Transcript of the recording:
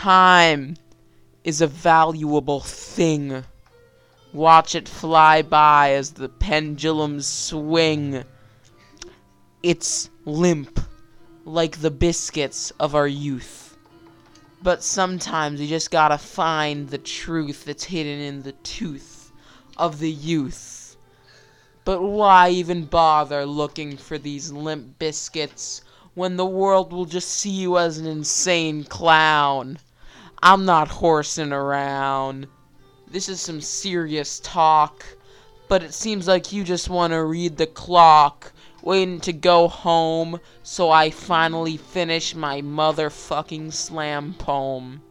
Time is a valuable thing. Watch it fly by as the pendulums swing. It's limp, like the biscuits of our youth. But sometimes you just gotta find the truth that's hidden in the tooth of the youth. But why even bother looking for these limp biscuits when the world will just see you as an insane clown? I'm not horsing around. This is some serious talk. But it seems like you just want to read the clock, waiting to go home so I finally finish my motherfucking slam poem.